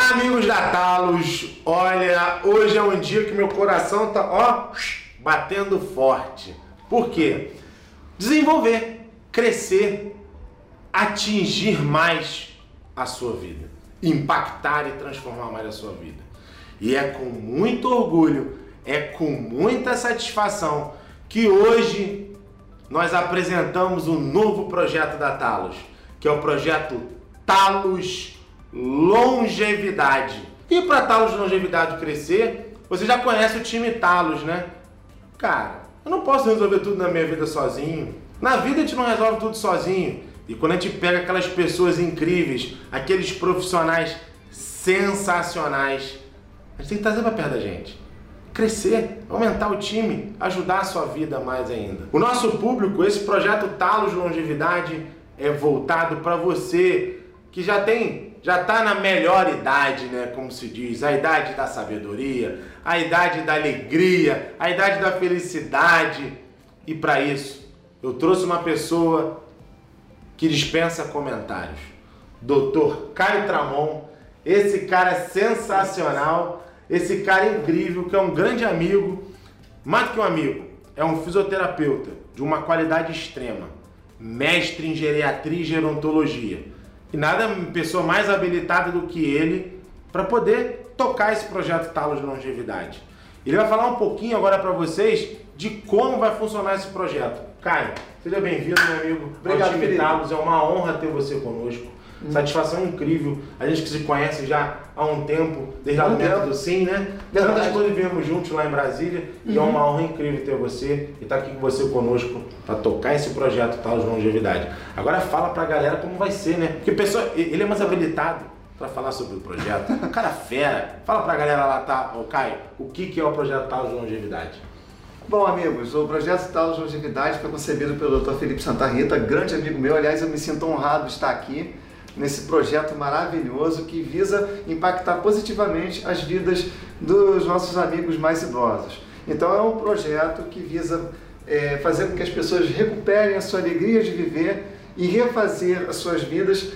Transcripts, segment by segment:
Olá, amigos da Talos. Olha, hoje é um dia que meu coração tá, ó, batendo forte. Por quê? Desenvolver, crescer, atingir mais a sua vida, impactar e transformar mais a sua vida. E é com muito orgulho, é com muita satisfação que hoje nós apresentamos o um novo projeto da Talos, que é o projeto Talos longevidade. E para Talos longevidade crescer, você já conhece o time Talos, né? Cara, eu não posso resolver tudo na minha vida sozinho. Na vida a gente não resolve tudo sozinho. E quando a gente pega aquelas pessoas incríveis, aqueles profissionais sensacionais, a gente tem que trazer para perto da gente. Crescer, aumentar o time, ajudar a sua vida mais ainda. O nosso público, esse projeto Talos Longevidade, é voltado para você que já tem já está na melhor idade, né? Como se diz, a idade da sabedoria, a idade da alegria, a idade da felicidade. E para isso, eu trouxe uma pessoa que dispensa comentários. Doutor Caio Tramon, esse cara é sensacional, esse cara é incrível, que é um grande amigo, mais do que um amigo, é um fisioterapeuta de uma qualidade extrema, mestre em geriatria e gerontologia e nada pessoa mais habilitada do que ele para poder tocar esse projeto Talos de Longevidade. Ele vai falar um pouquinho agora para vocês de como vai funcionar esse projeto. Caio, seja bem-vindo, meu amigo. Obrigado, Talos. É uma honra ter você conosco. Hum. Satisfação incrível. A gente que se conhece já há um tempo, desde lá do método Sim, né? Verdade. Tantas coisas vivemos juntos lá em Brasília uhum. e é uma honra incrível ter você e estar tá aqui com você conosco para tocar esse projeto tal de longevidade. Agora fala pra galera como vai ser, né? Porque pessoa, ele é mais habilitado para falar sobre o projeto. O cara fera. Fala pra galera lá, tá, ô Caio, o que, que é o projeto tal de longevidade? Bom, amigos, o projeto Tal de Longevidade foi concebido pelo Dr. Felipe Santa Rita, grande amigo meu. Aliás, eu me sinto honrado de estar aqui nesse projeto maravilhoso que visa impactar positivamente as vidas dos nossos amigos mais idosos. Então é um projeto que visa é, fazer com que as pessoas recuperem a sua alegria de viver e refazer as suas vidas,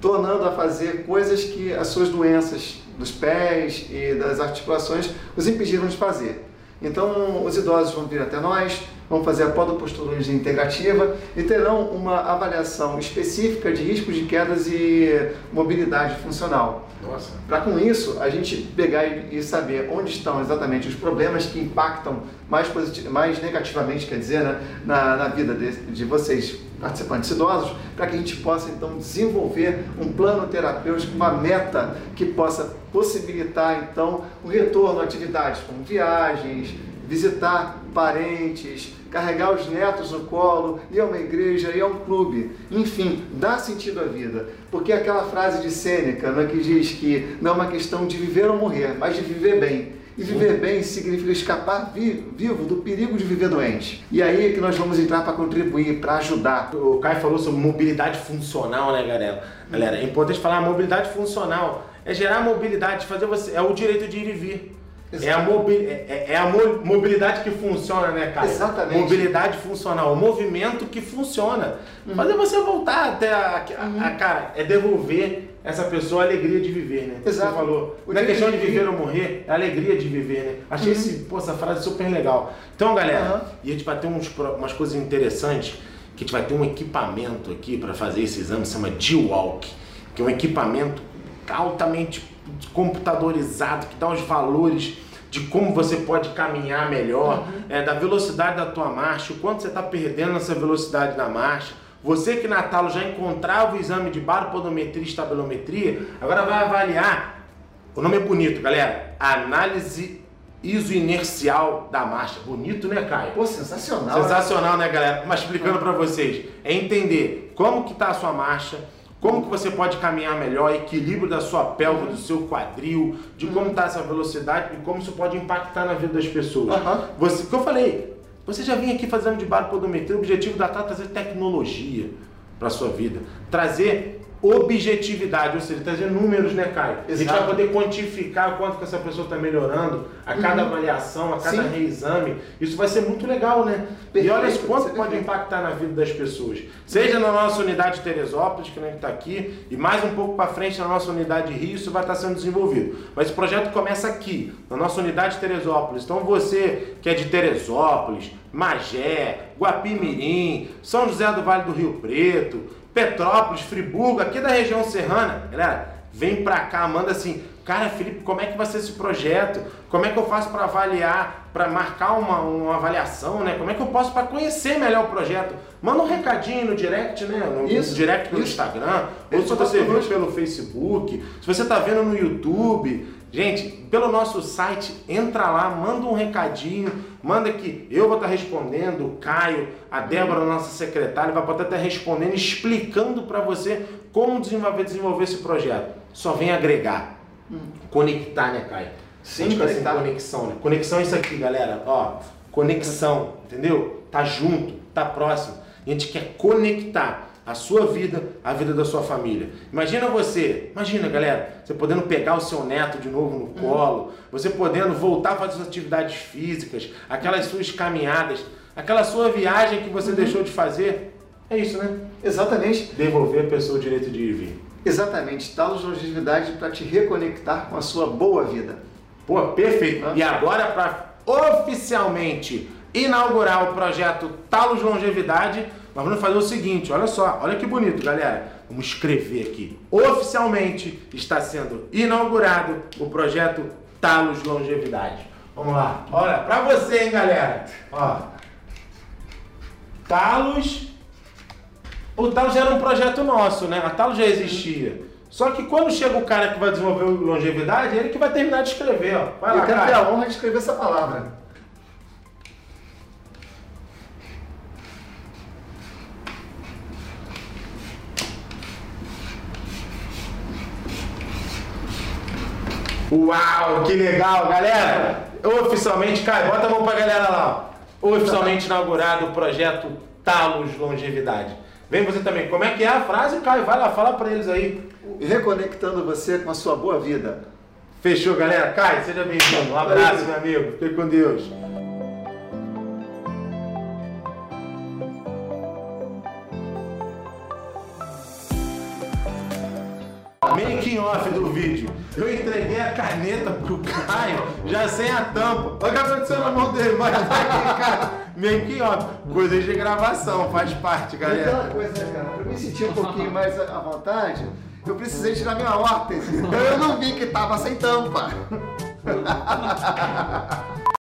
tornando a fazer coisas que as suas doenças dos pés e das articulações os impediram de fazer. Então, os idosos vão vir até nós, vão fazer a podoposturologia integrativa e terão uma avaliação específica de riscos de quedas e mobilidade funcional. Nossa. Para com isso, a gente pegar e saber onde estão exatamente os problemas que impactam mais, mais negativamente, quer dizer, né, na, na vida de, de vocês, participantes idosos, para que a gente possa então desenvolver um plano terapêutico, uma meta que possa possibilitar então o retorno a atividades como viagens, visitar parentes, carregar os netos no colo, ir a uma igreja, ir a um clube, enfim, dar sentido à vida. Porque aquela frase de Sêneca né, que diz que não é uma questão de viver ou morrer, mas de viver bem. E viver bem significa escapar vivo do perigo de viver doente. E aí é que nós vamos entrar para contribuir, para ajudar. O Caio falou sobre mobilidade funcional, né, galera? Galera, é importante falar mobilidade funcional. É gerar mobilidade, fazer você. É o direito de ir e vir. É a, é, é, é, a mobilidade que funciona, né, cara? Exatamente. Mobilidade funcional, o movimento que funciona. Uhum. Fazer você voltar até a, a, uhum. a, cara, é devolver essa pessoa a alegria de viver, né? Exato. Você falou. O não é questão de viver ou morrer, é a alegria de viver, né? Achei uhum. esse, pô, essa frase super legal. Então, galera, e a gente vai ter uns, umas coisas interessantes, que a gente vai ter um equipamento aqui para fazer esse exame, se chama G-Walk, que é um equipamento altamente computadorizado, que dá os valores de como você pode caminhar melhor, uhum. é, da velocidade da tua marcha, o quanto você está perdendo essa velocidade da marcha. Você que Natal já encontrava o exame de baropodometria e estabilometria, agora vai avaliar. O nome é bonito, galera. Análise isoinercial da marcha. Bonito, né, Caio? Pô, sensacional. Sensacional, né, galera? Mas explicando para vocês, é entender como que tá a sua marcha, como que você pode caminhar melhor, equilíbrio da sua pelva, do seu quadril, de uhum. como está essa velocidade e como isso pode impactar na vida das pessoas. Uhum. Você, que eu falei, você já vinha aqui fazendo de baropodometria, o objetivo da TATA é trazer tecnologia. para sua vida, trazer objetividade, ou seja, trazer números, né, Caio? A gente vai poder quantificar o quanto que essa pessoa está melhorando a cada uhum. avaliação, a cada Sim. reexame. Isso vai ser muito legal, né? Perfeito, e olha quanto pode impactar na vida das pessoas. Seja na nossa unidade de Teresópolis, que a gente está aqui, e mais um pouco para frente na nossa unidade de Rio, isso vai estar tá sendo desenvolvido. Mas o projeto começa aqui, na nossa unidade de Teresópolis. Então você que é de Teresópolis, Magé, Guapimirim, São José do Vale do Rio Preto, Petrópolis, Friburgo, aqui da região serrana, galera, vem pra cá, manda assim, cara, Felipe, como é que vai ser esse projeto? Como é que eu faço para avaliar, para marcar uma, uma avaliação, né? Como é que eu posso para conhecer melhor o projeto? Manda um recadinho no direct, né? No, isso, no direct pelo isso. Instagram, ou se você viu pelo Facebook, se você tá vendo no YouTube, Gente, pelo nosso site, entra lá, manda um recadinho, manda que eu vou estar respondendo, o Caio, a Débora, nossa secretária, vai poder estar respondendo, explicando para você como desenvolver, desenvolver esse projeto. Só vem agregar. Conectar, né, Caio? Sim, tipo assim, conexão, né? Conexão é isso aqui, galera. Ó, conexão, entendeu? Tá junto, tá próximo. A gente quer conectar a sua vida, a vida da sua família. Imagina você, imagina galera, você podendo pegar o seu neto de novo no uhum. colo, você podendo voltar a fazer suas atividades físicas, aquelas suas caminhadas, aquela sua viagem que você uhum. deixou de fazer. É isso, né? Exatamente. Devolver a pessoa o direito de ir e vir. Exatamente. Talos longevidade para te reconectar com a sua boa vida. Pô, perfeito. Ah. E agora para oficialmente inaugurar o projeto Talos Longevidade, nós vamos fazer o seguinte, olha só, olha que bonito, galera. Vamos escrever aqui. Oficialmente está sendo inaugurado o projeto Talos Longevidade. Vamos lá. Olha, para você, hein, galera. Ó. Talos. O Talos já era um projeto nosso, né? A Talos já existia. Só que quando chega o cara que vai desenvolver longevidade, é ele que vai terminar de escrever, ó. Vai lá, Eu quero ter a honra de escrever essa palavra. Uau, que legal, galera! Oficialmente, cara, bota a mão pra galera lá. Oficialmente inaugurado o projeto Talos Longevidade. Vem você também. Como é que é a frase, Caio? Vai lá, fala pra eles aí. Reconectando você com a sua boa vida. Fechou, galera? Caio, seja bem-vindo. Um abraço, meu amigo. Fique com Deus. making off do vídeo. Eu entreguei a caneta pro Caio, já sem a tampa. Olha o que aconteceu na mão dele, mas cara, making off. Coisas de gravação, faz parte, galera. Aquela coisa, cara, pra me sentir um pouquinho mais à vontade, eu precisei tirar minha órtese. Eu não vi que tava sem tampa.